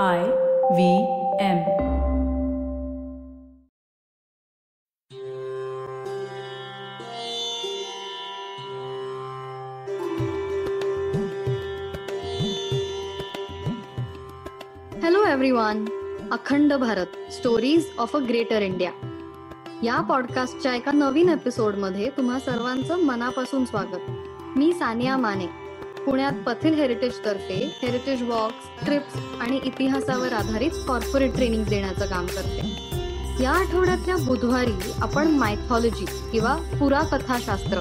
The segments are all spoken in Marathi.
I V M. Hello everyone Akhand Bharat stories of a greater India या पॉडकास्टच्या एका नवीन एपिसोडमध्ये तुम्हा सर्वांचं मनापासून स्वागत. मी सानिया माने. पुण्यात पथिल हेरिटेज तर्फे हेरिटेज वॉक्स ट्रिप्स आणि इतिहासावर आधारित कॉर्पोरेट ट्रेनिंग देण्याचं काम करते. या आठवड्यातल्या बुधवारी आपण मायथॉलॉजी किंवा पुराकथाशास्त्र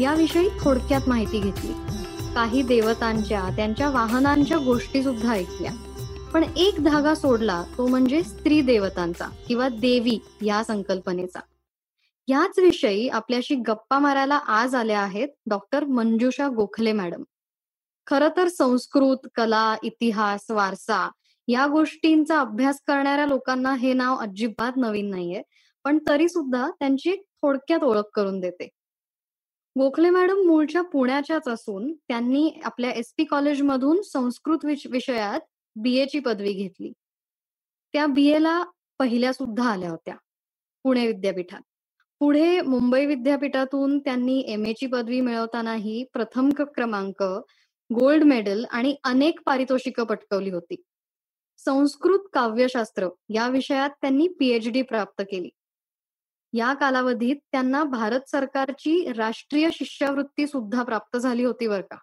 याविषयी थोडक्यात माहिती घेतली. काही देवतांच्या त्यांच्या वाहनांच्या गोष्टी सुद्धा ऐकल्या. पण एक धागा सोडला तो म्हणजे स्त्री देवतांचा किंवा देवी या संकल्पनेचा. याच विषयी आपल्याशी गप्पा मारायला आज आल्या आहेत डॉक्टर मंजुषा गोखले मॅडम. खर तर संस्कृत कला इतिहास वारसा या गोष्टींचा अभ्यास करणाऱ्या लोकांना हे नाव अजिबात नवीन नाहीये. पण तरी सुद्धा त्यांची थोडक्यात ओळख करून देते. गोखले मॅडम मूळच्या पुण्याच्याच असून त्यांनी आपल्या एस पी कॉलेजमधून संस्कृत विषयात बी ची पदवी घेतली. त्या बी ला पहिल्या सुद्धा आल्या होत्या पुणे विद्यापीठात. पुढे मुंबई विद्यापीठातून त्यांनी एम ची पदवी मिळवतानाही प्रथम क्रमांक गोल्ड मेडल आणि अनेक पारितोषिकं पटकवली होती. संस्कृत काव्यशास्त्र या विषयात त्यांनी पीएचडी प्राप्त केली. या कालावधीत त्यांना भारत सरकारची राष्ट्रीय शिष्यवृत्ती सुद्धा प्राप्त झाली होती बर का.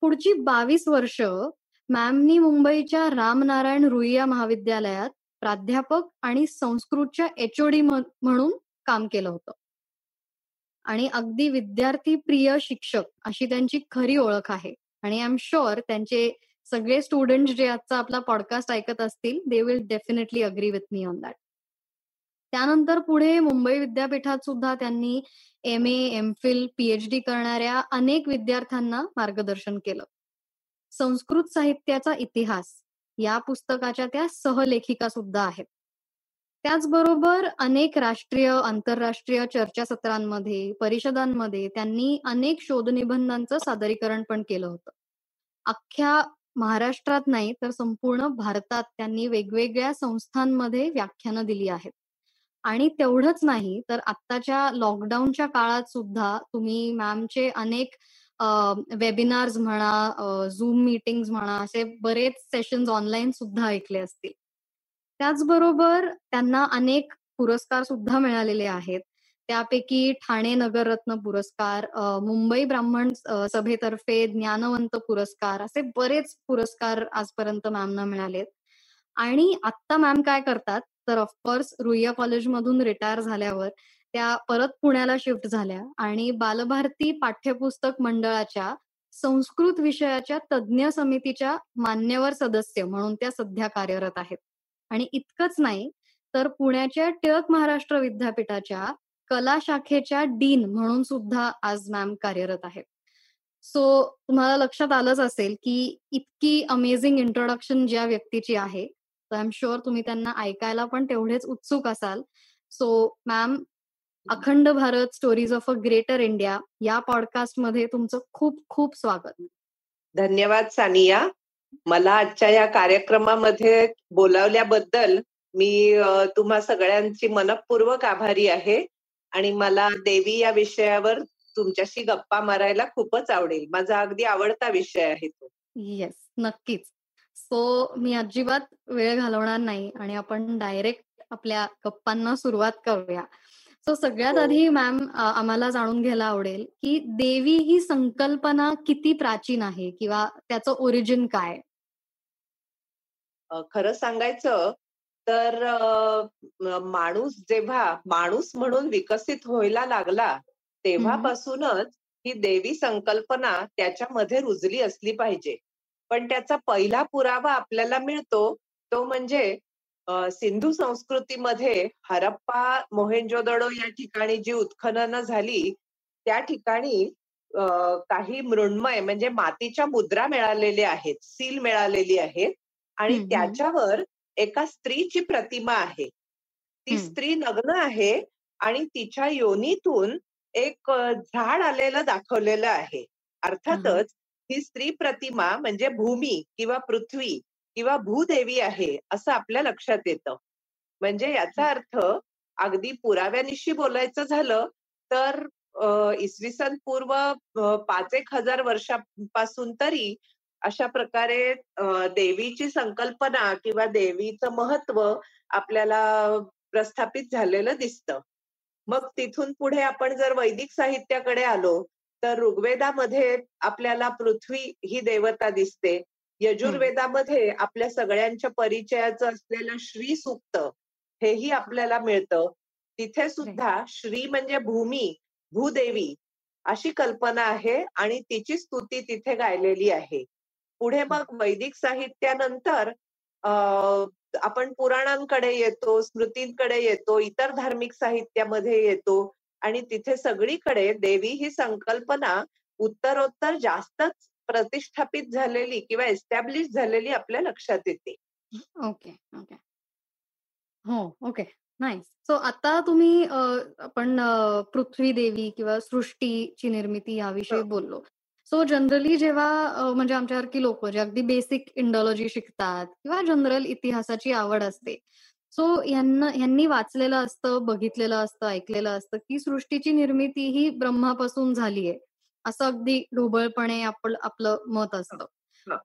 पुढची बावीस वर्ष मॅमनी मुंबईच्या रामनारायण रुईया महाविद्यालयात प्राध्यापक आणि संस्कृतच्या एचओडी म्हणून काम केलं होतं. आणि अगदी विद्यार्थी प्रिय शिक्षक अशी त्यांची खरी ओळख आहे. आणि आय एम शुअर त्यांचे सगळे स्टुडंट जे आजचा आपला पॉडकास्ट ऐकत असतील they will definitely agree with me on that त्यानंतर पुढे मुंबई विद्यापीठात सुद्धा त्यांनी M A M Phil PhD करणाऱ्या अनेक विद्यार्थ्यांना मार्गदर्शन केलं. संस्कृत साहित्याचा इतिहास या पुस्तकाच्या त्या सहलेखिका सुद्धा आहेत. त्याचबरोबर अनेक राष्ट्रीय आंतरराष्ट्रीय चर्चासत्रांमध्ये परिषदांमध्ये त्यांनी अनेक शोधनिबंधांचं सादरीकरण पण केलं होतं. अख्ख्या महाराष्ट्रात नाही तर संपूर्ण भारतात त्यांनी वेगवेगळ्या संस्थांमध्ये व्याख्यानं दिली आहेत. आणि तेवढंच नाही तर आत्ताच्या लॉकडाऊनच्या काळात सुद्धा तुम्ही मॅमचे अनेक वेबिनार्स म्हणा झूम मीटिंग म्हणा असे बरेच सेशन्स ऑनलाईन सुद्धा ऐकले असतील. त्याचबरोबर त्यांना अनेक पुरस्कार सुद्धा मिळालेले आहेत. त्यापैकी ठाणे नगररत्न पुरस्कार मुंबई ब्राह्मण सभेतर्फे ज्ञानवंत पुरस्कार असे बरेच पुरस्कार आजपर्यंत मॅमना मिळालेत. आणि आत्ता मॅम काय करतात तर ऑफकोर्स रुईया कॉलेजमधून रिटायर झाल्यावर त्या परत पुण्याला शिफ्ट झाल्या आणि बालभारती पाठ्यपुस्तक मंडळाच्या संस्कृत विषयाच्या तज्ज्ञ समितीच्या मान्यवर सदस्य म्हणून त्या सध्या कार्यरत आहेत. आणि इतकंच नाही तर पुण्याच्या टिळक महाराष्ट्र विद्यापीठाच्या कला शाखेच्या डीन म्हणून सुद्धा आज मॅम कार्यरत आहेत. सो तुम्हाला लक्षात आलंच असेल की इतकी अमेझिंग इंट्रोडक्शन ज्या व्यक्तीची आहे तर आय एम शुअर तुम्ही त्यांना ऐकायला पण तेवढेच उत्सुक असाल. So ma'am Akhand Bharat stories of a greater India या पॉडकास्टमध्ये तुमचं खूप खूप स्वागत. धन्यवाद सानिया. मला आजच्या या कार्यक्रमामध्ये बोलावल्याबद्दल मी तुम्हा सगळ्यांची मनपूर्वक आभारी आहे आणि मला देवी या विषयावर तुमच्याशी गप्पा मारायला खूपच आवडेल. माझा अगदी आवडता विषय आहे तो. येस नक्कीच. सो मी अजिबात वेळ घालवणार नाही आणि आपण डायरेक्ट आपल्या गप्पांना सुरुवात करूया. सो सगळ्यात हो. आधी मॅम आम्हाला जाणून घ्यायला आवडेल की देवी ही संकल्पना किती प्राचीन आहे किंवा त्याचं ओरिजिन काय? खरं सांगायचं तर माणूस जेव्हा माणूस म्हणून विकसित व्हायला लागला तेव्हापासूनच ही देवी संकल्पना त्याच्यामध्ये रुजली असली पाहिजे. पण त्याचा पहिला पुरावा आपल्याला मिळतो तो म्हणजे सिंधू संस्कृतीमध्ये हरप्पा मोहेंजोदडो या ठिकाणी जी उत्खनन झाली त्या ठिकाणी काही मृण्मय म्हणजे मातीच्या मुद्रा मिळालेल्या आहेत सील मिळालेली आहेत आणि त्याच्यावर एका स्त्रीची प्रतिमा आहे. ती स्त्री नग्न आहे आणि तिच्या योनीतून एक झाड आलेलं दाखवलेलं आहे. अर्थातच ही स्त्री प्रतिमा म्हणजे भूमी किंवा पृथ्वी किंवा भूदेवी आहे असं आपल्या लक्षात येतं. म्हणजे याचा अर्थ अगदी पुराव्यानिशी बोलायचं झालं तर इसवी सन पूर्व पाच एक हजार वर्षापासून तरी अशा प्रकारे देवीची संकल्पना किंवा देवीचं महत्त्व आपल्याला प्रस्थापित झालेलं दिसतं. मग तिथून पुढे आपण जर वैदिक साहित्याकडे आलो तर ऋग्वेदामध्ये आपल्याला पृथ्वी ही देवता दिसते. यजुर्वेदामध्ये आपल्या सगळ्यांच्या परिचयाचं असलेलं श्री सुक्त हेही आपल्याला मिळतं. तिथे सुद्धा श्री म्हणजे भूमी भूदेवी अशी कल्पना आहे आणि तिची स्तुती तिथे गायलेली आहे. पुढे मग वैदिक साहित्यानंतर आपण पुराणांकडे येतो स्मृतींकडे येतो इतर धार्मिक साहित्यामध्ये येतो आणि तिथे सगळीकडे देवी ही संकल्पना उत्तरोत्तर जास्तच प्रतिष्ठापित झालेली किंवा एस्टॅब्लिश झालेली आपल्या लक्षात येते. Okay okay. हो ओके. नाईस सो आता तुम्ही आपण पृथ्वी देवी किंवा सृष्टीची निर्मिती याविषयी बोललो. सो जनरली जेव्हा म्हणजे आमच्यासारखी लोक जे अगदी बेसिक इंडॉलॉजी शिकतात किंवा जनरल इतिहासाची आवड असते. सो यांना यांनी वाचलेलं असतं बघितलेलं असतं ऐकलेलं असतं की सृष्टीची निर्मिती ही ब्रह्मापासून झालीये. असं अगदी ढोबळपणे आपलं आपलं मत असतं.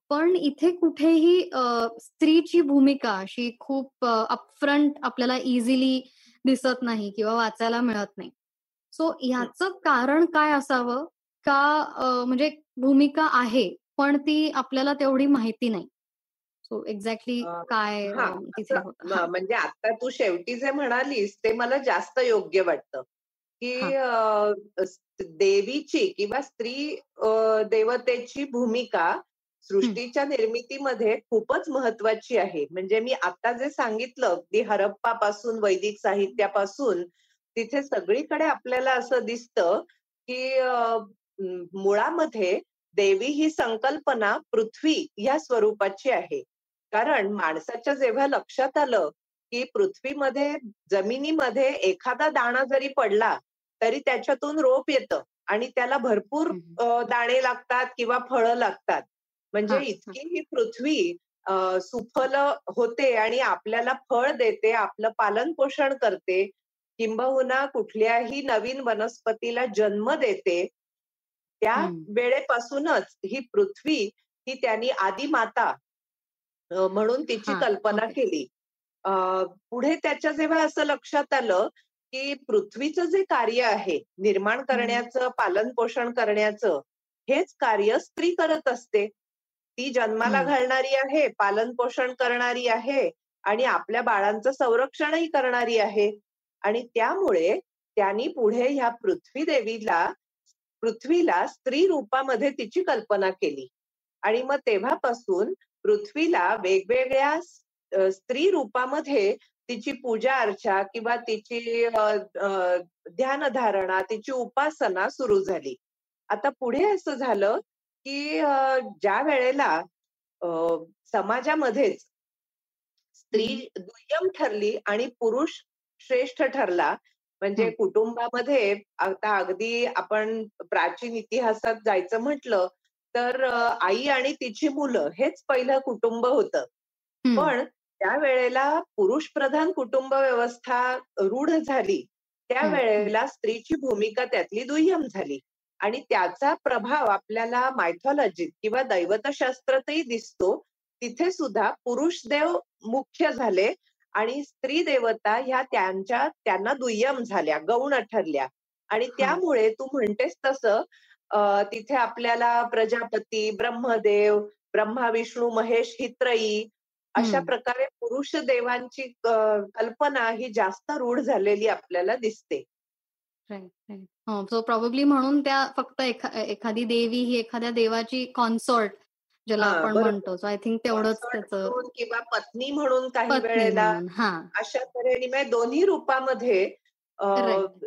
पण इथे कुठेही स्त्रीची भूमिका अशी खूप अपफ्रंट आपल्याला इझिली दिसत नाही किंवा वाचायला मिळत नाही. सो ह्याचं कारण काय असावं? का म्हणजे भूमिका आहे पण ती आपल्याला तेवढी माहिती नाही. सो एक्झॅक्टली काय म्हणजे आता तू शेवटी जे म्हणालीस ते मला जास्त योग्य वाटतं. की देवीची किंवा स्त्री देवतेची भूमिका सृष्टीच्या निर्मितीमध्ये खूपच महत्वाची आहे. म्हणजे मी आता जे सांगितलं अगदी हरप्पा पासून वैदिक साहित्यापासून तिथे सगळीकडे आपल्याला असं दिसतं की मुळामध्ये देवी ही संकल्पना पृथ्वी या स्वरूपाची आहे. कारण माणसाच्या जेव्हा लक्षात आलं की पृथ्वीमध्ये जमिनीमध्ये एखादा दाणा जरी पडला तरी त्याच्यातून रोप येतं आणि त्याला भरपूर दाणे लागतात किंवा फळं लागतात. म्हणजे इतकी ही. पृथ्वी सुफल होते आणि आपल्याला फळ देते आपलं पालन पोषण करते. किंबहुना कुठल्याही नवीन वनस्पतीला जन्म देते. त्या वेळेपासूनच ही पृथ्वी ही त्यांनी आदी माता म्हणून तिची कल्पना केली. पुढे त्याच्या जेव्हा असं लक्षात आलं की पृथ्वीचं जे कार्य आहे निर्माण करण्याचं पालन पोषण करण्याचं हेच कार्य स्त्री करत असते. ती जन्माला घालणारी आहे पालन पोषण करणारी आहे आणि आपल्या बाळांचं संरक्षणही करणारी आहे. आणि त्यामुळे त्यांनी पुढे ह्या पृथ्वी देवीला पृथ्वीला स्त्री रूपामध्ये तिची कल्पना केली. आणि मग तेव्हापासून पृथ्वीला वेगवेगळ्या स्त्री रूपामध्ये तिची पूजा अर्चा किंवा तिची ध्यानधारणा तिची उपासना सुरू झाली. आता पुढे असं झालं की ज्या वेळेला समाजामध्येच स्त्री दुय्यम ठरली आणि पुरुष श्रेष्ठ ठरला म्हणजे कुटुंबामध्ये आता अगदी आपण प्राचीन इतिहासात जायचं म्हटलं तर आई आणि तिची मुलं हेच पहिलं कुटुंब होतं. पण त्या वेळेला पुरुष प्रधान कुटुंब व्यवस्था रूढ झाली. त्या वेळेला स्त्रीची भूमिका त्यातली दुय्यम झाली. आणि त्याचा प्रभाव आपल्याला मायथॉलॉजीत किंवा दैवतशास्त्रातही दिसतो. तिथे सुद्धा पुरुष देव मुख्य झाले आणि स्त्री देवता ह्या त्यांच्या त्यांना दुय्यम झाल्या गौण ठरल्या. आणि त्यामुळे तू म्हणतेस तसं तिथे आपल्याला प्रजापती ब्रह्मदेव ब्रह्मा विष्णू महेश ही त्रयी अशा प्रकारे पुरुष देवांची कल्पना ही जास्त रूढ झालेली आपल्याला दिसते. सो प्रॉब्ली म्हणून त्या फक्त एखादी देवी ही एखाद्या देवाची कॉन्सॉर्ट ज्याला आपण म्हणतो. सो आय थिंक तेवढंच त्याचं किंवा पत्नी म्हणून काही वेळेला अशा तऱ्हेने दोन्ही रूपामध्ये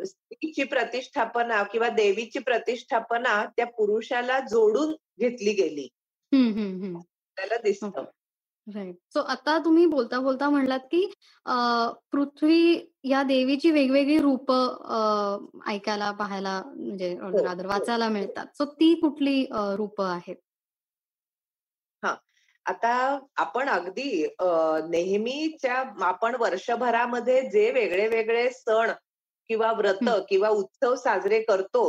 स्त्रीची प्रतिष्ठापना किंवा देवीची प्रतिष्ठापना त्या पुरुषाला जोडून घेतली गेली. त्याला दिसत. राईट सो आता तुम्ही बोलता बोलता म्हणलात की पृथ्वी या देवीची वेगवेगळी रूप ऐकायला पाहायला म्हणजे हो, हो. वाचायला मिळतात. सो ती कुठली रूप आहेत? हा. आता आपण अगदी नेहमीच्या आपण वर्षभरामध्ये जे वेगळे वेगळे सण किंवा व्रत किंवा उत्सव साजरे करतो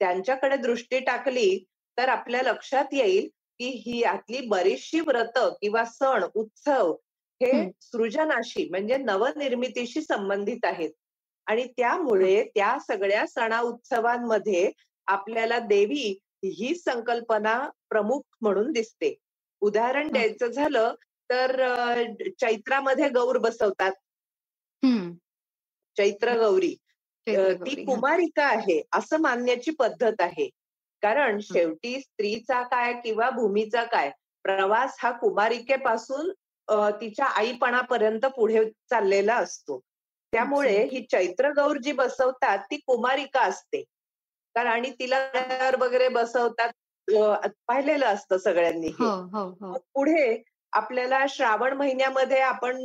त्यांच्याकडे दृष्टी टाकली तर आपल्या लक्षात येईल की ही यातली बरीचशी व्रत किंवा सण उत्सव हे सृजनाशी म्हणजे नवनिर्मितीशी संबंधित आहेत. आणि त्यामुळे त्या सगळ्या सणा उत्सवांमध्ये आपल्याला देवी ही संकल्पना प्रमुख म्हणून दिसते. उदाहरण द्यायचं झालं तर चैत्रामध्ये गौर बसवतात. चैत्र गौरी. ती कुमारिका आहे असं मानण्याची पद्धत आहे. कारण शेवटी स्त्रीचा काय किंवा भूमीचा काय? प्रवास हा कुमारिकेपासून तिच्या आईपणापर्यंत पुढे चाललेला असतो. त्यामुळे ही चैत्र गौर जी बसवतात ती कुमारिका असते. कारण आणि तिला वगैरे बसवतात पाहिलेलं असतं सगळ्यांनी हो, हो, हो. पुढे आपल्याला श्रावण महिन्यामध्ये आपण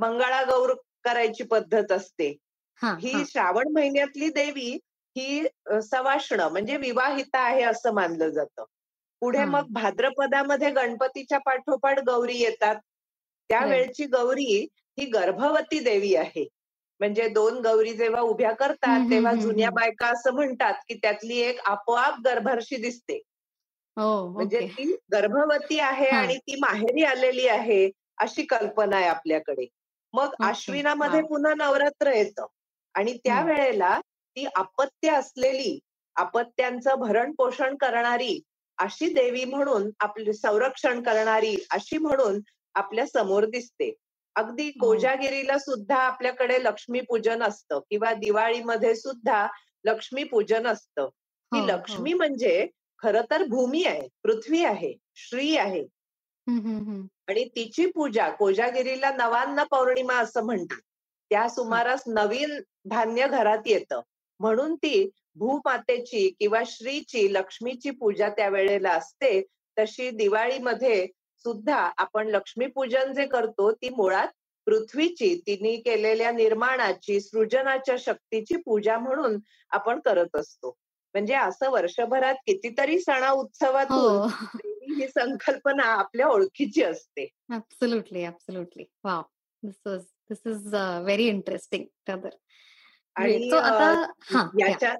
मंगळागौर करायची पद्धत असते. ही. श्रावण महिन्यातली देवी ही सवाष्ण म्हणजे विवाहिता आहे असं मानलं जातं. पुढे मग भाद्रपदामध्ये गणपतीच्या पाठोपाठ गौरी येतात. त्यावेळची गौरी ही गर्भवती देवी आहे. म्हणजे दोन गौरी जेव्हा उभ्या करतात तेव्हा जुन्या बायका असं म्हणतात की त्यातली एक आपोआप गर्भर्षी दिसते. हो, म्हणजे ती गर्भवती आहे आणि ती माहेरी आलेली आहे अशी कल्पना आहे आपल्याकडे. मग आश्विनामध्ये पुन्हा नवरात्र येतं आणि त्यावेळेला ती अपत्य असलेली अपत्यांचं भरण पोषण करणारी अशी देवी म्हणून आपले संरक्षण करणारी अशी म्हणून आपल्यासमोर दिसते. अगदी हो. कोजागिरीला सुद्धा आपल्याकडे लक्ष्मी पूजन असतं किंवा दिवाळीमध्ये सुद्धा लक्ष्मी पूजन असतं ही हो, लक्ष्मी. म्हणजे खर तर भूमी आहे पृथ्वी आहे श्री आहे. आणि तिची पूजा कोजागिरीला नवान्न पौर्णिमा असं म्हणतात. त्या सुमारास नवीन धान्य घरात येतं. म्हणून ती भूमातेची किंवा श्रीची लक्ष्मीची पूजा त्यावेळेला असते. तशी दिवाळीमध्ये सुद्धा आपण लक्ष्मीपूजन जे करतो ती मुळात पृथ्वीची तिने केलेल्या निर्माणाची सृजनाच्या शक्तीची पूजा म्हणून आपण करत असतो. म्हणजे असं वर्षभरात कितीतरी सणा उत्सवातून हो. ही संकल्पना आपल्या ओळखीची असते. Absolutely absolutely is this is very interesting आणि याच्या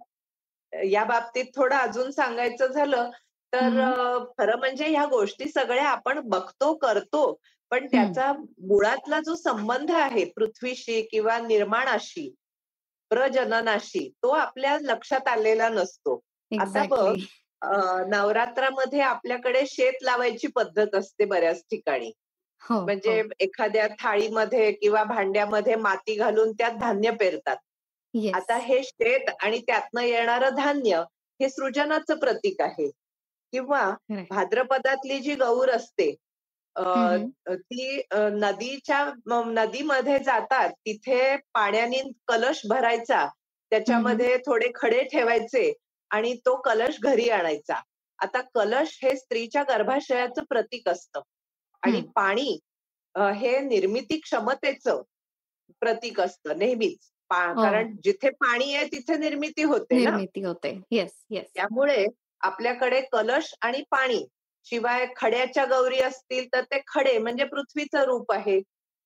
या बाबतीत थोडं अजून सांगायचं झालं तर खरं म्हणजे ह्या गोष्टी सगळ्या आपण बघतो करतो पण त्याचा मुळातला जो संबंध आहे पृथ्वीशी किंवा निर्माणाशी प्रजननाशी तो आपल्या लक्षात आलेला नसतो. आता बघ नवरात्रामध्ये आपल्याकडे शेत लावायची पद्धत असते बऱ्याच ठिकाणी. हो, म्हणजे हो. एखाद्या थाळीमध्ये किंवा भांड्यामध्ये माती घालून त्यात धान्य पेरतात. आता हे शेत आणि त्यातनं येणारं धान्य हे सृजनाचं प्रतीक आहे. किंवा भाद्रपदातली जी गौर असते ती नदीच्या नदीमध्ये जातात तिथे पाण्याने कलश भरायचा त्याच्यामध्ये थोडे खडे ठेवायचे आणि तो कलश घरी आणायचा. आता कलश हे स्त्रीच्या गर्भाशयाचं प्रतीक असतं आणि पाणी हे निर्मिती क्षमतेचं प्रतीक असतं नेहमीच. कारण जिथे पाणी आहे तिथे निर्मिती होते निर्मिती होते. येस येस त्यामुळे आपल्याकडे कलश आणि पाणी शिवाय खड्याच्या गौरी असतील तर ते खडे म्हणजे पृथ्वीचं रूप आहे.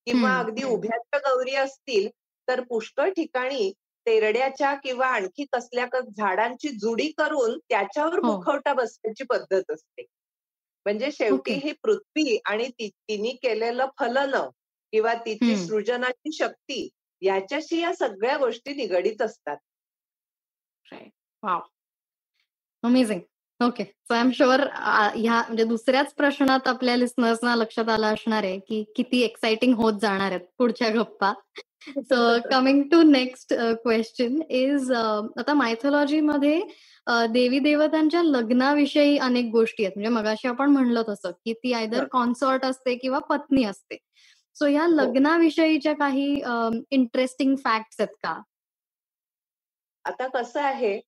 किंवा अगदी उभ्याच्या गौरी असतील तर पुष्कळ ठिकाणी तेरड्याच्या किंवा आणखी कसल्या झाडांची जुडी करून त्याच्यावर हो. मुखवटा बसण्याची पद्धत असते. म्हणजे शेवटी ही पृथ्वी आणि तिने केलेलं फलन किंवा तिची सृजनाची शक्ती याच्याशी या सगळ्या गोष्टी निगडीत असतात. Amazing okay so I am sure ह्या म्हणजे दुसऱ्याच प्रश्नात आपल्या लिस्नर्सना लक्षात आलं असणार आहे की किती एक्साइटिंग होत जाणार आहेत पुढच्या गप्पा. So coming to next question is आता मायथॉलॉजीमध्ये देवी देवतांच्या लग्नाविषयी अनेक गोष्टी आहेत. म्हणजे मगाशी आपण म्हणलो तसं की ती आयदर कॉन्सर्ट असते किंवा पत्नी असते. सो या हो. लग्नाविषयीच्या काही इंटरेस्टिंग फॅक्ट्स आहेत का? आता कसं आहे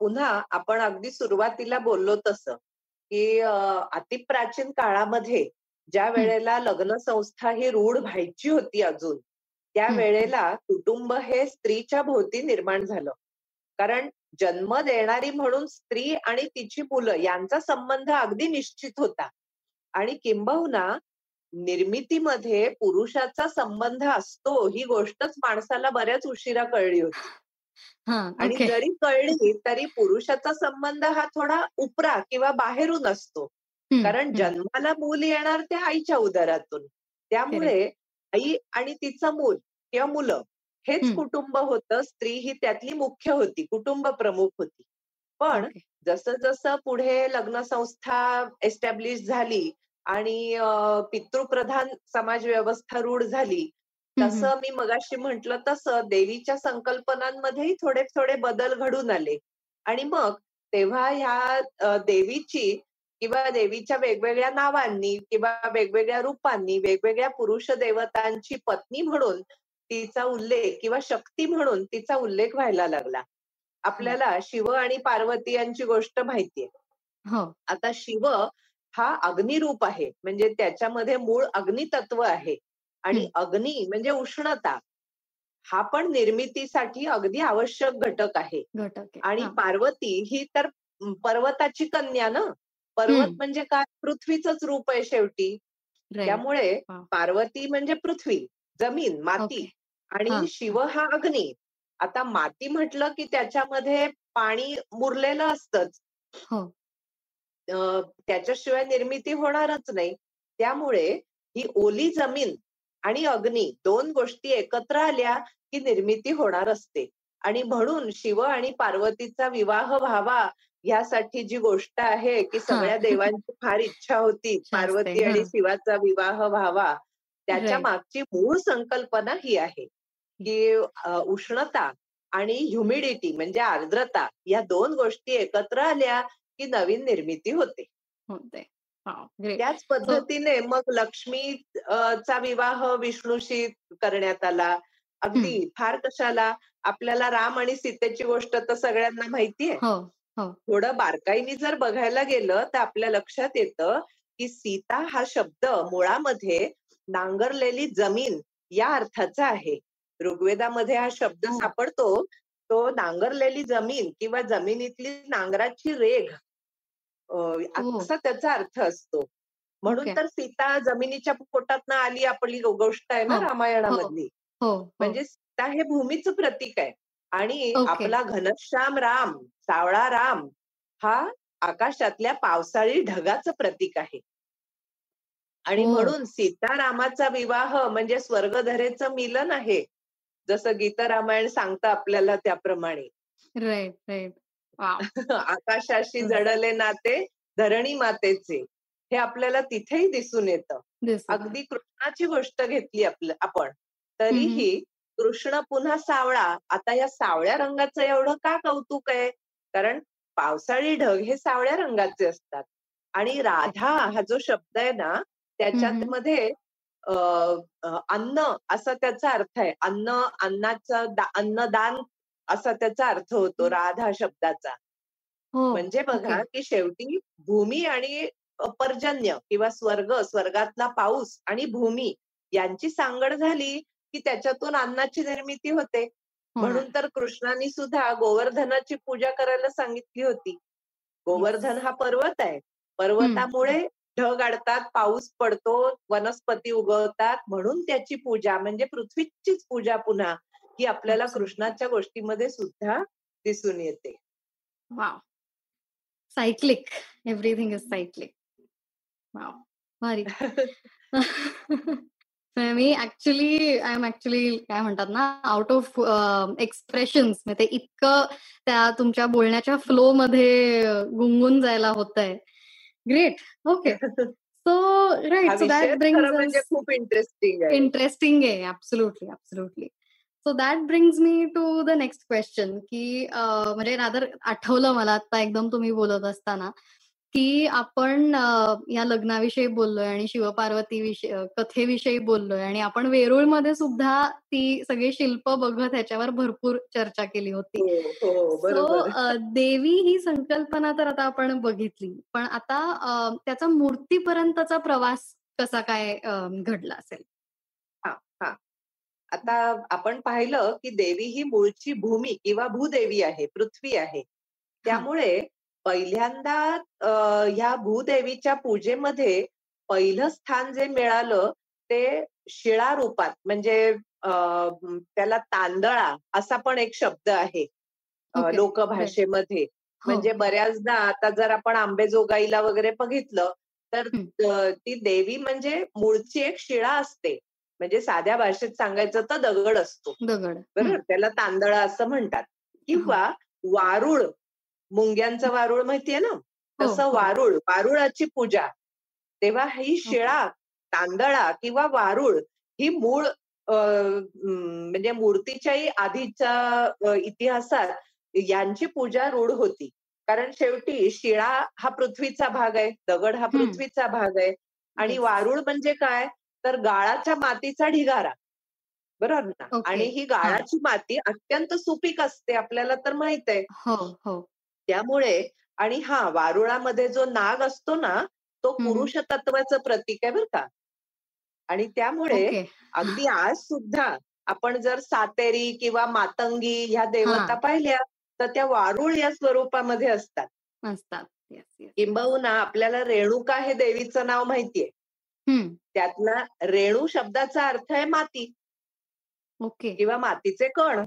पुन्हा आपण अगदी सुरुवातीला बोललो तसं की अतिप्राचीन काळामध्ये ज्या वेळेला लग्न संस्था ही रूढ व्हायची होती अजून त्या वेळेला कुटुंब हे स्त्रीच्या भोवती निर्माण झालं. कारण जन्म देणारी म्हणून स्त्री आणि तिची मुलं यांचा संबंध अगदी निश्चित होता. आणि किंबहुना निर्मितीमध्ये पुरुषाचा संबंध असतो ही गोष्टच माणसाला बऱ्याच उशिरा कळली होती. आणि जरी कळली तरी पुरुषाचा संबंध हा थोडा उपरा किंवा बाहेरून असतो. कारण. जन्माला मूल येणार त्या आईच्या उदरातून. त्यामुळे आई आणि तिचं मूल किंवा मुलं हेच. कुटुंब होतं. स्त्री ही त्यातली मुख्य होती कुटुंब प्रमुख होती. पण. जसं जसं पुढे लग्न संस्था एस्टॅब्लिश झाली आणि पितृप्रधान समाज व्यवस्था रूढ झाली. तसं मी मगाशी म्हंटल तसं देवीच्या संकल्पनांमध्येही थोडे थोडे बदल घडून आले. आणि मग तेव्हा ह्या देवीची किंवा देवीच्या वेगवेगळ्या नावांनी किंवा वेगवेगळ्या रूपांनी वेगवेगळ्या पुरुष देवतांची पत्नी म्हणून तिचा उल्लेख किंवा शक्ती म्हणून तिचा उल्लेख व्हायला लागला. आपल्याला शिव आणि पार्वती यांची गोष्ट माहितीये. हो. आता शिव हा अग्निरूप आहे म्हणजे त्याच्यामध्ये मूळ अग्नितत्व आहे आणि. अग्नी म्हणजे उष्णता हा पण निर्मितीसाठी अगदी आवश्यक घटक आहे. आणि. पार्वती ही तर पर्वताची कन्या ना पर्वत. म्हणजे काय पृथ्वीच रूप आहे शेवटी. त्यामुळे. पार्वती म्हणजे पृथ्वी जमीन माती. आणि. शिव हा अग्नी आता माती म्हटलं की त्याच्यामध्ये पाणी मुरलेलं असतंच हो त्याच्याशिवाय निर्मिती होणारच नाही त्यामुळे ही ओली जमीन आणि अग्नी दोन गोष्टी एकत्र आल्या की निर्मिती होणार असते आणि म्हणून शिव आणि पार्वतीचा विवाह व्हावा यासाठी जी गोष्ट आहे की सगळ्या देवांची फार इच्छा होती पार्वती आणि. शिवाचा विवाह व्हावा त्याच्या. मागची मूळ संकल्पना ही आहे की उष्णता आणि ह्युमिडिटी म्हणजे आर्द्रता या दोन गोष्टी एकत्र आल्या की नवीन निर्मिती होते. त्याच पद्धतीने मग लक्ष्मी चा विवाह विष्णूशी करण्यात आला. अगदी फार कशाला? आपल्याला राम आणि सीतेची गोष्ट तर सगळ्यांना माहितीये हो हो. थोडं बारकाईने जर बघायला गेलं तर आपल्या लक्षात येतं की सीता हा शब्द मुळामध्ये नांगरलेली जमीन या अर्थाचा आहे. ऋग्वेदामध्ये हा शब्द हो. सापडतो. तो नांगरलेली जमीन किंवा जमिनीतली नांगराची रेघ हो. असा त्याचा अर्थ असतो म्हणून. तर सीता जमिनीच्या पोटात आली आपली गोष्ट आहे ना हो. रामायणामधली हो हो. म्हणजे सीता हे भूमीचं प्रतीक आहे आणि. आपला घनश्याम राम सावळा राम हा आकाशातल्या पावसाळी ढगाचं प्रतीक आहे आणि हो. म्हणून सीतारामाचा विवाह म्हणजे स्वर्गधरेचं मिलन आहे जसं गीता रामायण सांगतं आपल्याला त्याप्रमाणे राईट राईट आकाशाशी. जडले नाते धरणी मातेचे. हे आपल्याला तिथेही दिसून येतं. अगदी कृष्णाची गोष्ट घेतली आपलं आपण तरीही कृष्ण पुन्हा सावळा. आता या सावळ्या रंगाचं एवढं का कौतुक आहे? कारण पावसाळी ढग हे सावळ्या रंगाचे असतात. आणि राधा हा जो शब्द आहे ना त्याच्यात. मध्ये अन्न असा त्याचा अर्थ आहे. अन्न अन्नाचं अन्नदान असा त्याचा अर्थ होतो. राधा शब्दाचा. हो म्हणजे बघा. की शेवटी भूमी आणि पर्जन्य किंवा स्वर्ग स्वर्गातला पाऊस आणि भूमी यांची सांगड झाली की त्याच्यातून अन्नाची निर्मिती होते. म्हणून तर कृष्णाने सुद्धा गोवर्धनाची पूजा करायला सांगितली होती. गोवर्धन हा पर्वत आहे. पर्वतामुळे ढग अडतात पाऊस पडतो वनस्पती उगवतात. म्हणून त्याची पूजा म्हणजे पृथ्वीचीच पूजा पुन्हा ही आपल्याला. कृष्णाच्या गोष्टीमध्ये सुद्धा दिसून येते. Wow. Cyclic. Everything is cyclic. Wow. भारी. मी ऍक्च्युली आय एम ऍक्च्युली काय म्हणतात ना आउट ऑफ एक्सप्रेशन्स ते इतकं त्या तुमच्या बोलण्याच्या फ्लो मध्ये गुंगून जायला होत आहे great okay so right so that म्हणजे ब्रिंग्स खूप इंटरेस्टिंग आहे. इंटरेस्टिंग आहे. Absolutely absolutely so that brings me to the next question की म्हणजे रादर आठवलं मला आता एकदम तुम्ही बोलत असताना की आपण या लग्नाविषयी बोललोय आणि शिवपार्वती विषयी कथेविषयी बोललोय आणि आपण वेरूळमध्ये सुद्धा ती सगळी शिल्प बघत ह्याच्यावर भरपूर चर्चा केली होती. हो हो सो बरोबर. देवी ही संकल्पना तर आता आपण बघितली पण आता त्याचा मूर्तीपर्यंतचा प्रवास कसा काय घडला असेल? आता आपण पाहिलं की देवी ही मूळची भूमी किंवा भूदेवी आहे पृथ्वी आहे. त्यामुळे पहिल्यांदा ह्या भूदेवीच्या पूजेमध्ये पहिलं स्थान जे मिळालं ते शिळा रूपात म्हणजे त्याला तांदळा असा पण एक शब्द आहे Okay. लोकभाषेमध्ये हो. म्हणजे बऱ्याचदा आता जर आपण आंबेजोगाईला वगैरे बघितलं तर ती देवी म्हणजे मूळची एक शिळा असते. म्हणजे साध्या भाषेत सांगायचं तर दगड असतो. दगड. बरोबर? हं. त्याला तांदळा असं म्हणतात. किंवा वारुळ. मुंग्यांचं वारुळ माहितीये ना? तसं हो. वारुळ वारुळाची पूजा. तेव्हा ही शिळा तांदळा किंवा वारुळ ही मूळ म्हणजे मूर्तीच्याही आधीच्या इतिहासात यांची पूजा रूढ होती. कारण शेवटी शिळा हा पृथ्वीचा भाग आहे दगड हा. पृथ्वीचा भाग आहे. आणि. वारुळ म्हणजे काय? तर गाळाच्या मातीचा ढिगारा. बरोबर ना? Okay. आणि ही गाळाची माती अत्यंत सुपीक असते आपल्याला तर माहीत आहे. हो हो. त्यामुळे आणि हा वारुळामध्ये जो नाग असतो ना तो. पुरुष तत्वाचं प्रतीक आहे बरं का? आणि त्यामुळे अगदी आज सुद्धा आपण जर सातेरी किंवा मातंगी ह्या देवता. पाहिल्या तर त्या वारुळ या स्वरूपामध्ये असतात. असतात. किंबहुना आपल्याला रेणुका हे देवीचं नाव माहितीये. त्यातला रेणू शब्दाचा अर्थ आहे माती. ओके. किंवा मातीचे कण.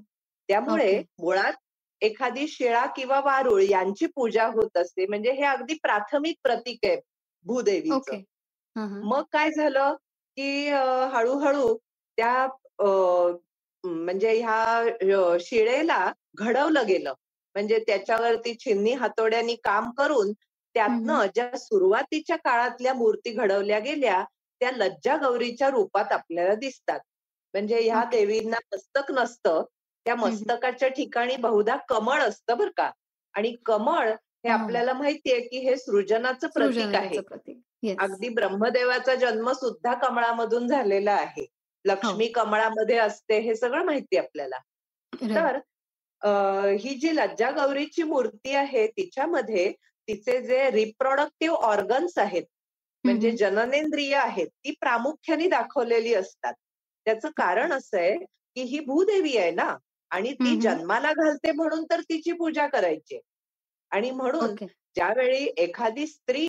त्यामुळे. मुळात एखादी शिळा किंवा वारुळ यांची पूजा होत असते. म्हणजे हे अगदी प्राथमिक प्रतीक आहे भूदेवीचं. हा. मग काय झालं की हळूहळू त्या म्हणजे ह्या शिळेला घडवलं गेलं. म्हणजे त्याच्यावरती छिन्नी हातोड्यांनी काम करून त्यातनं ज्या सुरुवातीच्या काळातल्या मूर्ती घडवल्या गेल्या त्या लज्जा गौरीच्या रूपात आपल्याला दिसतात. म्हणजे ह्या. देवींना मस्तक नसतं त्या. मस्तकाच्या ठिकाणी बहुधा कमळ असतं बरं का. आणि कमळ हे. आपल्याला माहितीये की हे सृजनाचं प्रतीक आहे. अगदी ब्रह्मदेवाचा जन्म सुद्धा कमळामधून झालेला आहे. लक्ष्मी हो. कमळामध्ये असते हे सगळं माहिती आपल्याला. तर ही जी लज्जा गौरीची मूर्ती आहे तिच्यामध्ये तिचे जे रिप्रोडक्टिव्ह ऑर्गन्स आहेत म्हणजे. जननेंद्रिय आहेत ती प्रामुख्याने दाखवलेली असतात त्याचं कारण असं आहे की ही भूदेवी आहे ना आणि ती. जन्माला घालते म्हणून तर तिची पूजा करायची आणि म्हणून ओके ज्यावेळी एखादी स्त्री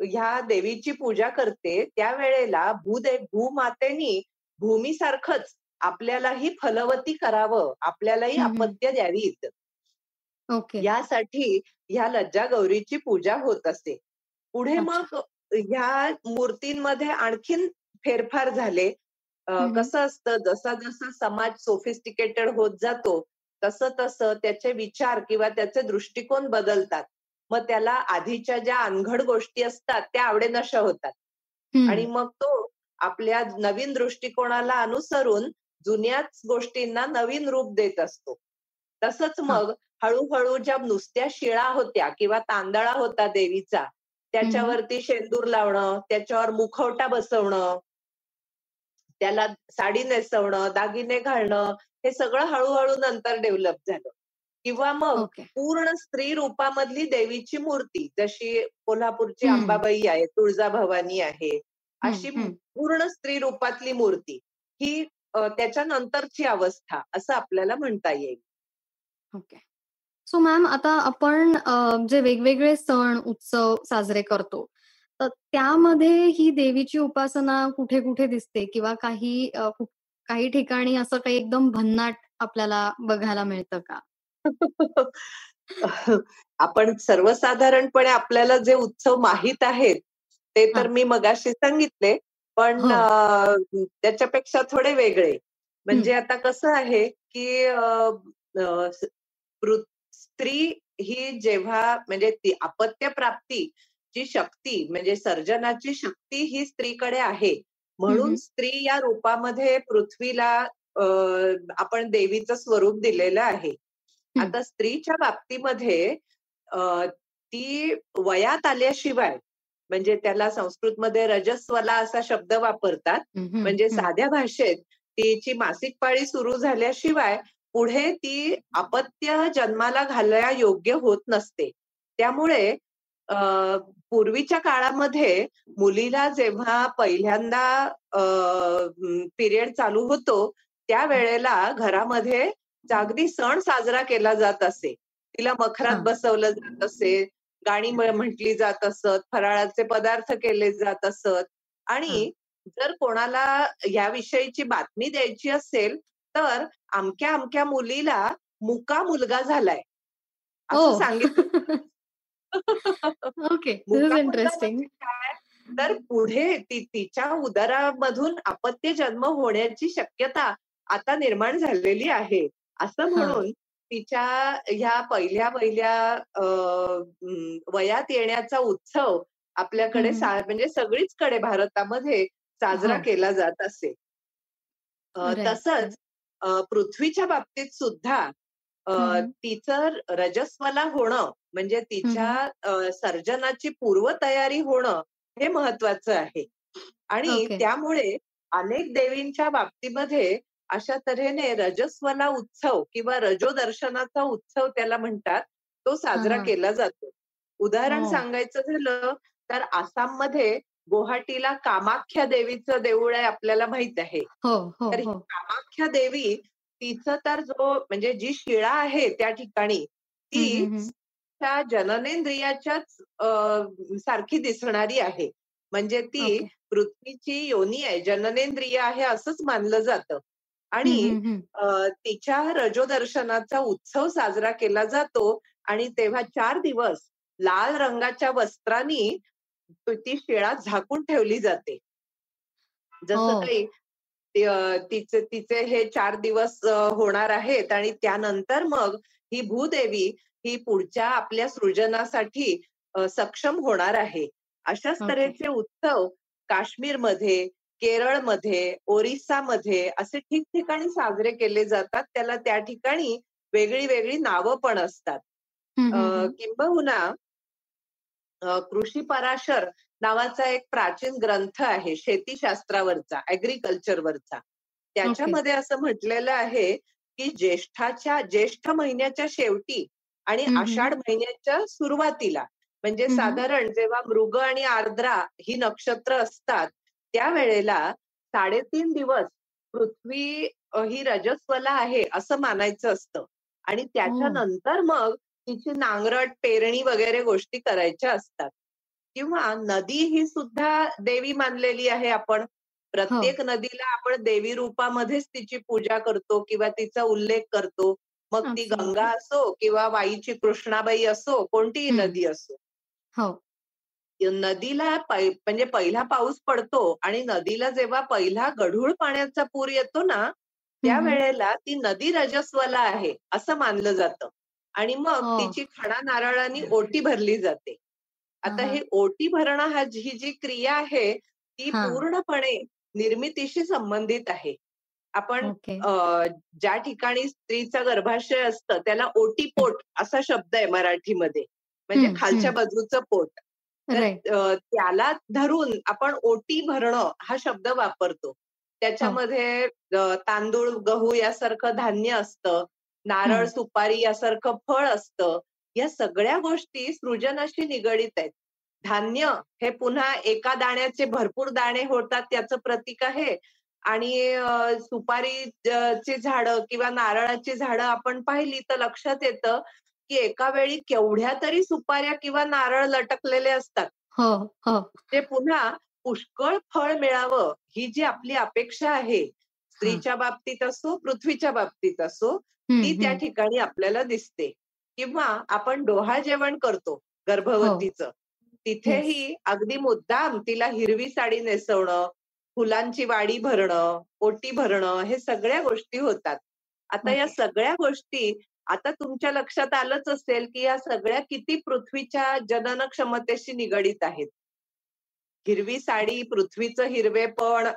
ह्या देवीची पूजा करते त्यावेळेला भूदे भूमातेनी भूमीसारखंच आपल्यालाही फलवती करावं आपल्यालाही. अपत्य द्यावीत ओके यासाठी ह्या लज्जा गौरीची पूजा होत असते पुढे. मग ह्या मूर्तींमध्ये आणखीन फेरफार झाले. कसं असतं जसा जसा समाज सोफिस्टिकेटेड होत जातो तसं तसं त्याचे विचार किंवा त्याचे दृष्टिकोन बदलतात मग त्याला आधीच्या ज्या अनघड गोष्टी असतात त्या आवडेनशा होतात. आणि मग तो आपल्या नवीन दृष्टिकोनाला अनुसरून जुन्याच गोष्टींना नवीन रूप देत असतो तसंच मग हळूहळू ज्या नुसत्या शिळा होत्या किंवा तांदळा होता देवीचा त्याच्यावरती शेंदूर लावणं त्याच्यावर मुखवटा बसवणं त्याला साडी नेसवणं दागिने घालणं हे सगळं हळूहळू नंतर डेव्हलप झालं. किंवा मग ओके. पूर्ण स्त्री रूपामधली देवीची मूर्ती जशी कोल्हापूरची. अंबाबाई आहे तुळजाभवानी आहे अशी. पूर्ण स्त्री रूपातली मूर्ती ही त्याच्यानंतरची अवस्था असं आपल्याला म्हणता येईल. ओके. सो मॅम आता आपण जे वेगवेगळे सण उत्सव साजरे करतो तर त्यामध्ये ही देवीची उपासना कुठे कुठे दिसते? किंवा काही काही ठिकाणी असं काही एकदम भन्नाट आपल्याला बघायला मिळतं का? आपण सर्वसाधारणपणे आपल्याला जे उत्सव माहीत आहेत ते तर. मी मगाशी सांगितले पण हो. त्याच्यापेक्षा थोडे वेगळे. म्हणजे आता कसं आहे की स्त्री ही जेव्हा म्हणजे ती अपत्य प्राप्तीची शक्ती म्हणजे सर्जनाची शक्ती ही स्त्रीकडे आहे म्हणून. स्त्री या रूपामध्ये पृथ्वीला आपण देवीचं स्वरूप दिलेलं आहे. आता स्त्रीच्या बाबतीमध्ये अ, ती वयात आल्याशिवाय म्हणजे त्याला संस्कृतमध्ये रजस्वला असा शब्द वापरतात म्हणजे. साध्या भाषेत तिची मासिक पाळी सुरू झाल्याशिवाय पुढे ती अपत्य जन्माला घालाया योग्य होत नसते. त्यामुळे अ, पूर्वीच्या काळामध्ये मुलीला जेव्हा पहिल्यांदा पिरियड चालू होतो त्या वेळेला घरामध्ये अगदी सण साजरा केला जात असे. तिला मखरात. बसवलं जात असे गाणी म्हटली जात असत फराळाचे पदार्थ केले जात असत. आणि जर कोणाला याविषयीची बातमी द्यायची असेल तर अमक्या अमक्या मुलीला मुका मुलगा झालाय असं Oh. सांगितलं ओके इंटरेस्टिंग म्हणजे? तर पुढे ती तिच्या उदरामधून अपत्य जन्म होण्याची शक्यता आता निर्माण झालेली आहे असं म्हणून तिच्या ह्या पहिल्या पहिल्या वयात येण्याचा उत्सव आपल्याकडे म्हणजे सगळीचकडे भारतामध्ये साजरा हो. केला जात असे. तसंच पृथ्वीच्या बाबतीत सुद्धा. तिचं रजस्वला होणं म्हणजे तिच्या सर्जनाची पूर्वतयारी होणं हे महत्वाचं आहे आणि. त्यामुळे अनेक देवींच्या बाबतीमध्ये अशा तऱ्हेने रजस्वला उत्सव किंवा रजोदर्शनाचा उत्सव त्याला म्हणतात तो साजरा. केला जातो उदाहरण हो. सांगायचं झालं तर आसाममध्ये गुवाहाटीला कामाख्या देवीचं देऊळ आहे आपल्याला माहीत आहे. हो हो तर ही कामाख्या देवी तिचं तर जो म्हणजे जी शिळा आहे त्या ठिकाणी ती. त्या जननेंद्रियाच्याच सारखी दिसणारी आहे. म्हणजे ती. पृथ्वीची योनी आहे जननेंद्रिय आहे असंच मानलं जातं. आणि तिच्या रजोदर्शनाचा उत्सव साजरा केला जातो आणि तेव्हा चार दिवस लाल रंगाच्या वस्त्रांनी ती- शिळा झाकून ठेवली जाते जसं हो. काही तिचे तिचे हे चार दिवस होणार आहेत आणि त्यानंतर मग ही भूदेवी ही पुढच्या आपल्या सृजनासाठी सक्षम होणार आहे अशाच Okay. तऱ्हेचे उत्सव काश्मीरमध्ये केरळमध्ये ओरिसामध्ये असे ठिकठिकाणी साजरे केले जातात त्याला त्या ठिकाणी वेगळी वेगळी नावं पण असतात. किंबहुना कृषी पराशर नावाचा एक प्राचीन ग्रंथ आहे शेतीशास्त्रावरचा ऍग्रिकल्चरवरचा त्याच्यामध्ये असं म्हटलेलं आहे की ज्येष्ठाच्या ज्येष्ठ महिन्याच्या शेवटी आणि. आषाढ महिन्याच्या सुरुवातीला म्हणजे. साधारण जेव्हा मृग आणि आर्द्रा ही नक्षत्र असतात त्यावेळेला साडेतीन दिवस पृथ्वी ही रजस्वला आहे असं मानायचं असतं आणि त्याच्यानंतर मग तिची नांगरट पेरणी वगैरे गोष्टी करायच्या असतात. किंवा नदी ही सुद्धा देवी मानलेली आहे आपण. प्रत्येक नदीला आपण देवी रूपामध्येच तिची पूजा करतो किंवा तिचा उल्लेख करतो. मग ती. गंगा असो किंवा वाईची कृष्णाबाई असो कोणतीही. नदी असो. हो. नदीला म्हणजे पहिला पाऊस पडतो आणि नदीला जेव्हा पहिला गढूळ पाण्याचा पूर येतो ना त्या हम्म. वेळेला ती नदी रजस्वला आहे असं मानलं जातं. आणि मग हो. तिची खणा नारळाने ओटी भरली जाते. आता. हे ओटी भरणं हा जी- ही जी क्रिया आहे ती. पूर्णपणे निर्मितीशी संबंधित आहे. आपण ज्या ठिकाणी स्त्रीचं गर्भाशय असतं त्याला ओटीपोट असा शब्द आहे मराठीमध्ये. म्हणजे खालच्या. बाजूचं पोट. तर त्याला धरून आपण ओटी भरणं हा शब्द वापरतो. त्याच्यामध्ये तांदूळ गहू यासारखं धान्य असतं. नारळ. सुपारी यासारखं फळ असतं. या सगळ्या गोष्टी सृजनाशी निगडीत आहेत. धान्य हे पुन्हा एका दाण्याचे भरपूर दाणे होतात त्याचं प्रतीक आहे. आणि सुपारीची झाडं किंवा नारळाची झाडं आपण पाहिली तर लक्षात येतं की एका वेळी केवढ्या तरी सुपाऱ्या किंवा नारळ लटकलेले असतात. हो हो. ते पुन्हा पुष्कळ फळ मिळावं ही जी आपली अपेक्षा आहे स्त्रीच्या बाबतीत असो पृथ्वीच्या बाबतीत असो ती त्या. ठिकाणी आपल्याला दिसते. किंवा आपण डोहा जेवण करतो गर्भवतीचं. तिथेही अगदी मुद्दाम तिला हिरवी साडी नेसवणं फुलांची वाडी भरणं ओटी भरणं हे सगळ्या गोष्टी होतात. आता या. सगळ्या गोष्टी आता तुमच्या लक्षात आलंच असेल की या सगळ्या किती पृथ्वीच्या जनन क्षमतेशी निगडीत आहेत. हिरवी साडी पृथ्वीचं हिरवेपण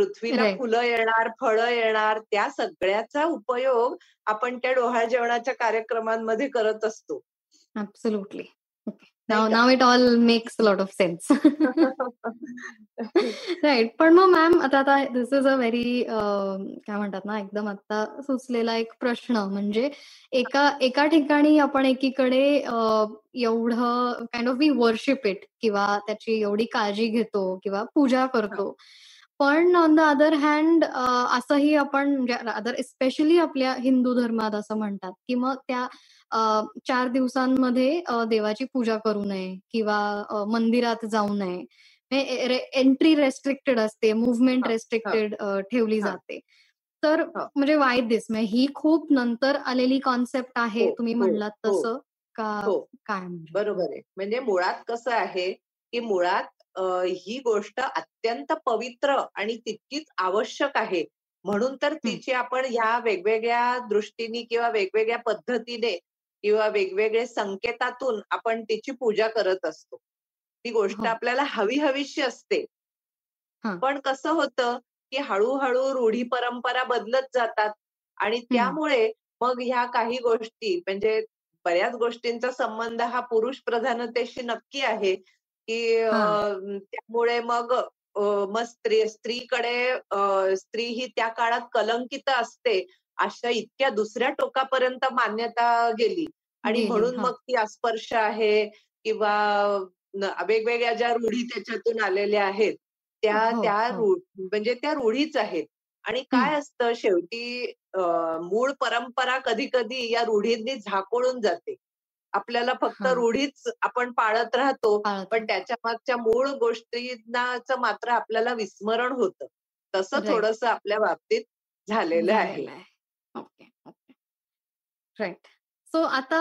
पृथ्वीला. फुलं येणार फळं येणार त्या सगळ्याचा उपयोग आपण त्या डोहाळ जेवणाच्या कार्यक्रमांमध्ये करत असतो. Absolutely now it all makes lot of sense right पण मग मॅम आता आता दिस इज अ व्हेरी काय म्हणतात ना एकदम आता सुचलेला एक प्रश्न. म्हणजे एका एका ठिकाणी आपण एकीकडे एवढं kind of we worship it किंवा त्याची एवढी काळजी घेतो किंवा पूजा करतो. पण ऑन द अदर हँड असंही आपण अदर स्पेशली आपल्या हिंदू धर्मात असं म्हणतात की मग त्या चार दिवसांमध्ये देवाची पूजा करू नये किंवा मंदिरात जाऊ नये. एंट्री रेस्ट्रिक्टेड असते मुवमेंट रेस्ट्रिक्टेड ठेवली जाते. तर म्हणजे वाय दिस ही खूप नंतर आलेली कॉन्सेप्ट आहे हो, तुम्ही हो, म्हणलात हो. तसं का. काय म्हणजे? बरोबर आहे. म्हणजे मुळात कसं आहे की मुळात ही गोष्ट अत्यंत पवित्र आणि तितकीच आवश्यक आहे. म्हणून तर तिची आपण ह्या वेगवेगळ्या दृष्टीने किंवा वेगवेगळ्या पद्धतीने किंवा वेगवेगळे संकेतातून आपण तिची पूजा करत असतो. ती गोष्ट हो. आपल्याला हवी हवीशी असते. पण कसं होतं की हळूहळू रूढी परंपरा बदलत जातात आणि त्यामुळे मग ह्या काही गोष्टी म्हणजे बऱ्याच गोष्टींचा संबंध हा पुरुष प्रधानतेशी नक्की आहे. की. त्यामुळे मग मग स्त्री स्त्रीकडे स्त्री ही त्या काळात कलंकित असते अशा इतक्या दुसऱ्या टोकापर्यंत मान्यता गेली आणि म्हणून. मग ती अस्पर्श आहे किंवा वेगवेगळ्या ज्या रूढी त्याच्यातून आलेल्या आहेत त्या हो, त्या हो. रूढ म्हणजे त्या रूढीच आहेत आणि काय असतं शेवटी मूळ परंपरा कधी कधी या रूढींनी झाकोळून जाते आपल्याला फक्त. रूढीच आपण पाळत राहतो पण त्याच्या मागच्या मूळ गोष्टींनाच मात्र आपल्याला विस्मरण होतं. तसं. थोडस आपल्या बाबतीत झालेलं आहे. Okay okay. राईट. सो आता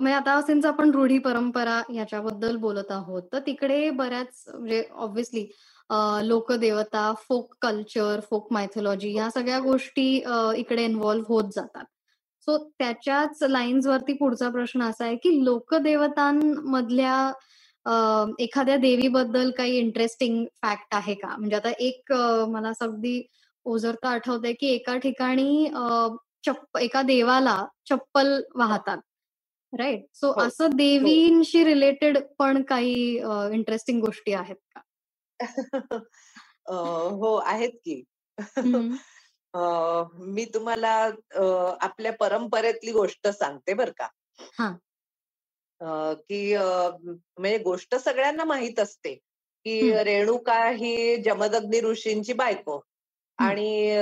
म्हणजे आता सिन्स आपण रूढी परंपरा याच्याबद्दल बोलत आहोत तर तिकडे बऱ्याच म्हणजे ऑब्व्हियसली लोकदेवता फोक कल्चर फोक मायथॉलॉजी या सगळ्या गोष्टी इकडे इन्व्हॉल्व्ह होत जातात. सो त्याच्याच लाईन्स वरती पुढचा प्रश्न असा आहे की लोकदेवतांमधल्या एखाद्या देवीबद्दल काही इंटरेस्टिंग फॅक्ट आहे का? म्हणजे आता एक मला असं अगदी ओझरता आठवतंय की एका ठिकाणी चप्प एका देवाला चप्पल वाहतात राईट सो हो, असं देवींशी रिलेटेड पण काही इंटरेस्टिंग गोष्टी आहेत का? हो आहेत की. मी तुम्हाला आपल्या परंपरेतली गोष्ट सांगते बर का हा की म्हणजे गोष्ट सगळ्यांना माहीत असते की. रेणुका ही जमदग्नी ऋषींची बायको. आणि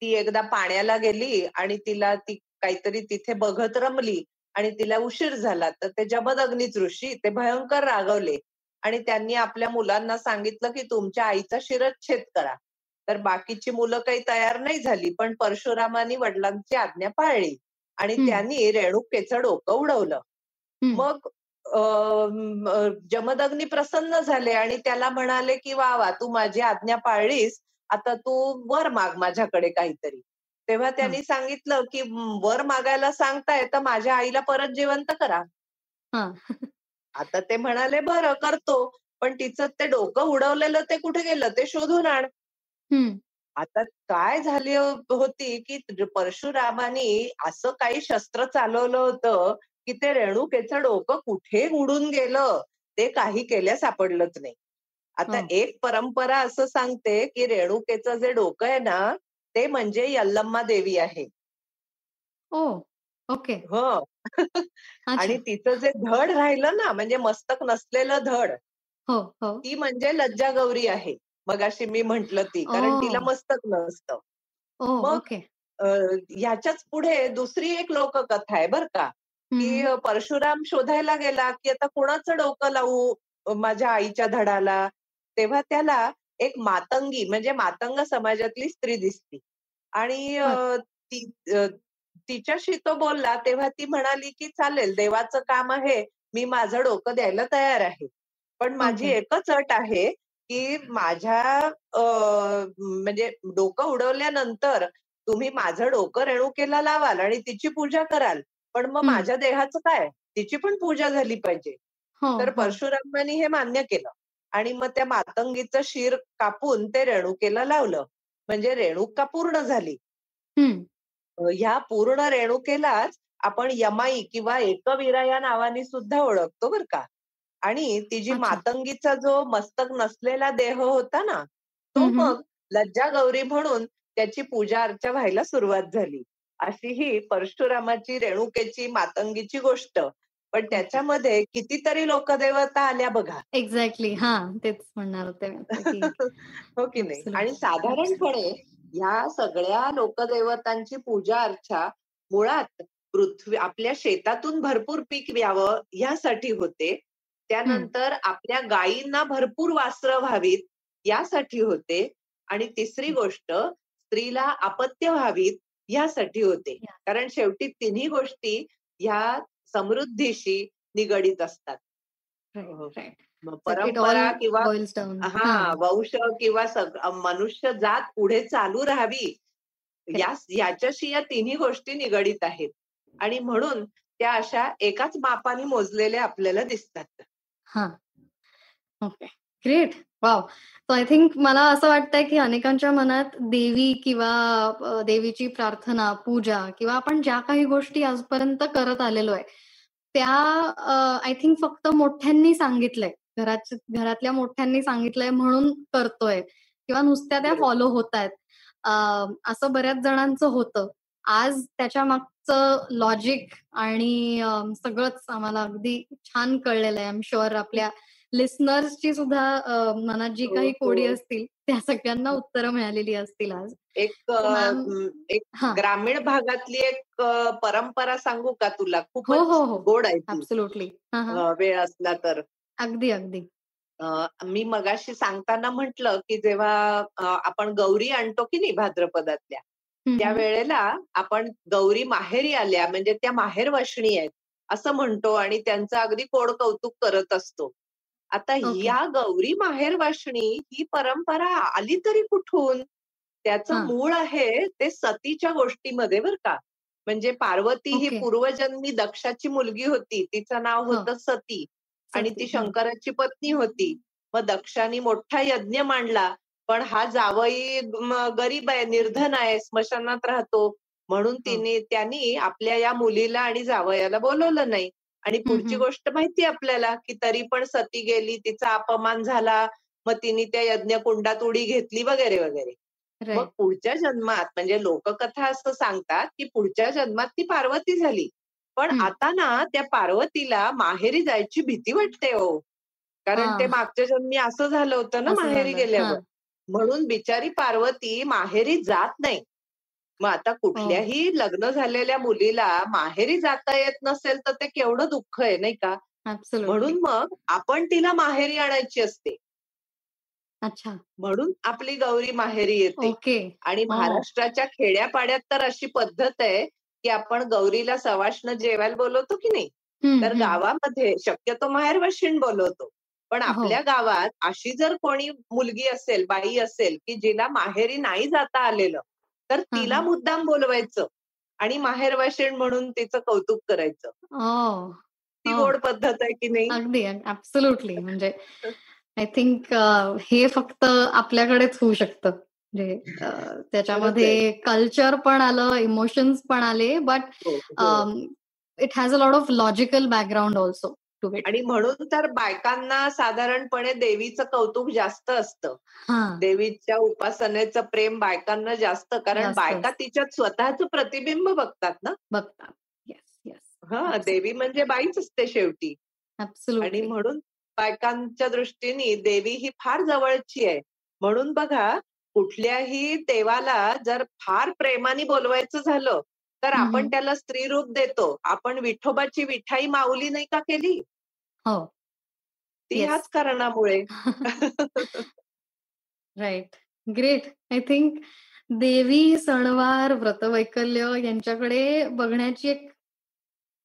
ती एकदा पाण्याला गेली आणि तिला ती काहीतरी तिथे बघत रमली आणि तिला उशीर झाला तर ते जमदग्नीच ऋषी ते भयंकर रागवले आणि त्यांनी आपल्या मुलांना सांगितलं की तुमच्या आईचा शिरच्छेद करा तर बाकीची मुलं काही तयार नाही झाली पण परशुरामानी वडिलांची आज्ञा पाळली आणि. त्यांनी रेणुकेचं डोकं उडवलं. मग जमदग्नी प्रसन्न झाले आणि त्याला म्हणाले की वा वा तू माझी आज्ञा पाळलीस आता तू वर माग माझ्याकडे काहीतरी. तेव्हा त्यांनी सांगितलं की "म, वर मागायला सांगताय तर माझ्या आईला परत जिवंत करा. आता ते म्हणाले बरं करतो. पण तिचं ते डोकं उडवलेलं ते कुठे गेलं? ते शोधून आण. हम्म. आता काय झाली होती की परशुरामानी असं काही शस्त्र चालवलं होतं की ते रेणुकेचं डोकं कुठे उडून गेलं ते काही केल्या सापडलंच नाही. आता हो. एक परंपरा असं सांगते की रेणुकेचं जे डोकं आहे ना ते म्हणजे यल्लम्मा देवी आहे. Oh okay. हो. आणि अच्छा. तिचं जे धड राहिलं ना म्हणजे मस्तक नसलेलं धड हो हो. ती म्हणजे लज्जा गौरी आहे. मगाशी मी म्हंटल ती कारण. तिला मस्तक नसतं मग ह्याच्याच पुढे दुसरी एक लोककथा आहे बर का की. परशुराम शोधायला गेला की आता कोणाचं डोकं लावू माझ्या आईच्या धडाला तेव्हा त्याला एक मातंगी म्हणजे मातंग समाजातली स्त्री दिसली आणि ती तिच्याशी तो बोलला तेव्हा ती म्हणाली की चालेल देवाचं काम आहे मी माझं डोकं द्यायला तयार आहे पण माझी. एकच अट आहे की माझ्या म्हणजे डोकं उडवल्यानंतर तुम्ही माझं डोकं रेणुकेला लावाल आणि तिची पूजा कराल. पण मग. माझ्या देहाचं काय? तिची पण पूजा झाली पाहिजे. हो तर हो. परशुरामांनी हे मान्य केलं. आणि मग त्या मातंगीचं शिर कापून ते रेणुकेला लावलं. म्हणजे रेणुका पूर्ण झाली. ह्या पूर्ण रेणुकेलाच आपण यमाई किंवा एकवीरा या नावाने सुद्धा ओळखतो बर का. आणि तिची. मातंगीचा जो मस्तक नसलेला देह होता ना तो. मग लज्जा गौरी म्हणून त्याची पूजा अर्चा व्हायला सुरुवात झाली. अशी ही परशुरामाची रेणुकेची मातंगीची गोष्ट. पण त्याच्यामध्ये कितीतरी लोकदेवता आल्या बघा. एक्झॅक्टली हा तेच म्हणणार होते हो की नाही. आणि साधारणपणे ह्या सगळ्या लोकदैवतांची पूजा अर्चा मुळात पृथ्वी आपल्या शेतातून भरपूर पीक यावं यासाठी होते. त्यानंतर आपल्या गायींना भरपूर वासरं व्हावीत यासाठी होते. आणि तिसरी गोष्ट स्त्रीला अपत्य व्हावीत यासाठी होते. कारण शेवटी तिन्ही गोष्टी ह्या समृद्धीशी निगडीत असतात. हो. It परंपरा किंवा. हा हां. वंश किंवा सग मनुष्य जात पुढे चालू राहावी या याच्याशी या तिन्ही गोष्टी निगडीत आहेत. आणि म्हणून त्या अशा एकाच मापाने मोजलेल्या आपल्याला दिसतात. हां. Okay. Great. Wow! So I think मला असं वाटतंय, की अनेकांच्या मनात देवी किंवा अ, देवीची प्रार्थना, पूजा किंवा आपण ज्या काही गोष्टी आजपर्यंत करत आलेलो आहे, त्या आय थिंक फक्त मोठ्यांनी सांगितलंय. घरात घरातल्या मोठ्यांनी सांगितलंय म्हणून करतोय किंवा नुसत्या त्या बरोबर. फॉलो होतायत. अ, असं बऱ्याच जणांचं होतं. आज त्याच्या मागचं लॉजिक आणि सगळंच आम्हाला अगदी छान कळलेलं आहे. एम शुअर आपल्या लिसनर्सची सुद्धा मनात जी हो, काही कोडी हो. असतील, त्या सगळ्यांना उत्तरं मिळालेली असतील आज. एक एक हां. ग्रामीण भागातली एक परंपरा सांगू का तुला? हो, खूपच हो, हो. गोड आहे. हां, हां. वेळ असला तर. अगदी, अगदी. मी मगाशी सांगताना म्हटलं, की जेव्हा आपण गौरी आणतो की नाही भाद्रपदातल्या, हं, हं. त्यावेळेला आपण गौरी माहेरी आल्या म्हणजे त्या माहेरवाशिणी आहेत, असं म्हणतो आणि त्यांचं अगदी कोड कौतुक करत असतो. आता ओके. या गौरी माहेरवाशिणी ही परंपरा आली तरी कुठून? त्याचं हां. मूळ आहे ते सतीच्या गोष्टीमध्ये बरं का. म्हणजे पार्वती ही ओके. पूर्वजन्मी दक्षाची मुलगी होती. तिचं नाव हो. होतं सती आणि. ती हां. शंकराची पत्नी होती. मग दक्षाने मोठा यज्ञ मांडला. पण हा जावई गरीब आहे, निर्धन आहे, स्मशानात राहतो. म्हणून. तिने त्यांनी आपल्या या मुलीला आणि जावयाला बोलवलं नाही. आणि पुढची. गोष्ट माहिती आपल्याला, की तरी पण सती गेली, तिचा अपमान झाला. मग तिने त्या यज्ञकुंडात उडी घेतली वगैरे, वगैरे. मग. पुढच्या जन्मात म्हणजे लोककथा असं सांगतात, की पुढच्या जन्मात ती पार्वती झाली. पण. आता ना त्या पार्वतीला माहेरी जायची भीती वाटते हो. कारण ते. मागच्या जन्मी असं झालं होतं ना माहेरी. गेल्यावर. हां. म्हणून बिचारी पार्वती माहेरी जात नाही. मग आता हो. कुठल्याही लग्न झालेल्या मुलीला माहेरी जाता येत नसेल, तर ते केवढं दुःख आहे नाही का? म्हणून मग आपण तिला माहेरी आणायची असते. अच्छा. म्हणून आपली गौरी माहेरी येते. आणि हो. महाराष्ट्राच्या खेड्यापाड्यात तर अशी पद्धत आहे, की आपण गौरीला सवाष्ण जेवायला बोलवतो की नाही, हं, तर हं. गावामध्ये शक्यतो माहेरवाशीण बोलवतो. पण हो. आपल्या गावात अशी जर कोणी मुलगी असेल, बाई असेल, की जिला माहेरी नाही जाता आलेलं, तर हां, तिला हां. मुद्दाम बोलवायचं आणि माहेरवाशीण म्हणून तिचं कौतुक करायचं. ओह! ती हो. गोड पद्धत आहे की नाही? अगदी ॲब्सोल्युटली. म्हणजे आय थिंक हे फक्त आपल्याकडेच होऊ शकतं. म्हणजे. त्याच्यामध्ये कल्चर पण आलं, इमोशन्स पण आले, बट हो, हो. It has a lot of logical background it. आणि म्हणून तर बायकांना साधारणपणे देवीचं कौतुक जास्त असतं. देवीच्या उपासनेचं प्रेम बायकांना जास्त कारण बायका. तिच्यात स्वतःचं प्रतिबिंब बघतात ना. बघतात. Yes, yes. हां, देवी म्हणजे बाईच असते शेवटी. आणि. म्हणून बायकांच्या दृष्टीने देवी ही फार जवळची आहे. म्हणून बघा कुठल्याही देवाला जर फार प्रेमाने बोलवायचं झालं, तर आपण. त्याला स्त्रीरूप देतो. आपण विठोबाची विठाई माऊली नाही का केली? हो. ती. ह्याच कारणामुळे. राइट. ग्रेट. आय थिंक देवी, सणवार, व्रतवैकल्य यांच्याकडे बघण्याची एक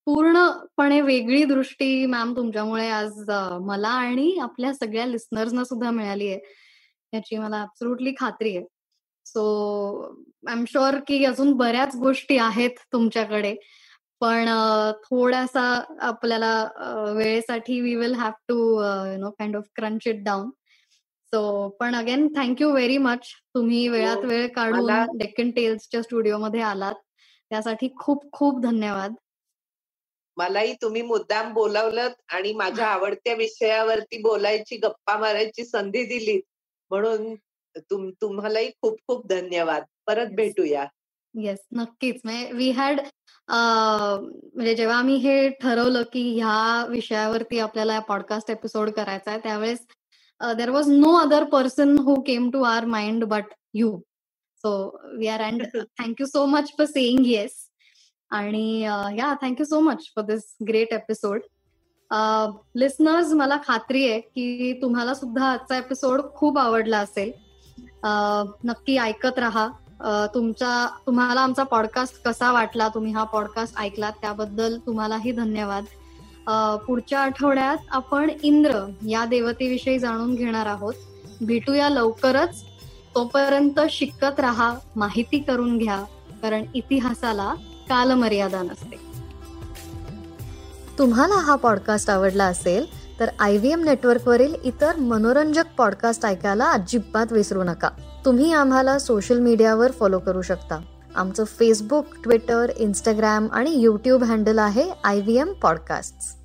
पूर्णपणे वेगळी दृष्टी मॅम तुमच्यामुळे आज मला आणि आपल्या सगळ्या लिसनर्सना सुद्धा मिळाली आहे. याची मला ॲब्सोल्युटली खात्री आहे. सो आय एम शुअर की अजून बऱ्याच गोष्टी आहेत तुमच्याकडे. पण थोडासा आपल्याला वेळेसाठी we will have to you know kind of crunch it down. So पण again thank you very much. तुम्ही वेळात हो. वेळ काढून डेक्कन टेल्सच्या स्टुडिओमध्ये आलात. त्यासाठी खूप खूप धन्यवाद. मलाही तुम्ही मुद्दाम बोलावलत आणि माझ्या आवडत्या विषयावरती बोलायची, गप्पा मारायची संधी दिलीत. म्हणून तुम तुम्हालाही खूप खूप धन्यवाद. परत. भेटूया. येस, नक्कीच. म्हणजे वी हॅड म्हणजे जेव्हा आम्ही हे ठरवलं, की ह्या विषयावरती आपल्याला पॉडकास्ट एपिसोड करायचा आहे, त्यावेळेस अ, there was no other person who came to our mind but you. So we are and thank you so much for saying yes. आणि या thank you so much for this great episode. Listeners मला खात्री आहे की तुम्हाला सुद्धा आजचा एपिसोड खूप आवडला असेल नक्की ऐकत राहा. तुमचा तुम्हाला आमचा पॉडकास्ट कसा वाटला? तुम्ही हा पॉडकास्ट ऐकलात त्याबद्दल तुम्हालाही धन्यवाद. पुढच्या आठवड्यात आपण इंद्र या देवतेविषयी जाणून घेणार आहोत. भेटूया लवकरच. तोपर्यंत शिकत राहा माहिती करून घ्या कारण इतिहासाला कालमर्यादा नसते. तुम्हाला हा पॉडकास्ट आवडला असेल तर आय व्ही एम नेटवर्कवरील इतर मनोरंजक पॉडकास्ट ऐकायला अजिबात विसरू नका. तुम्ही आम्हाला सोशल मीडियावर फॉलो करू शकता. आमचं फेसबुक ट्विटर इंस्टाग्राम आणि यूट्यूब हँडल आहे आय व्ही एम पॉडकास्ट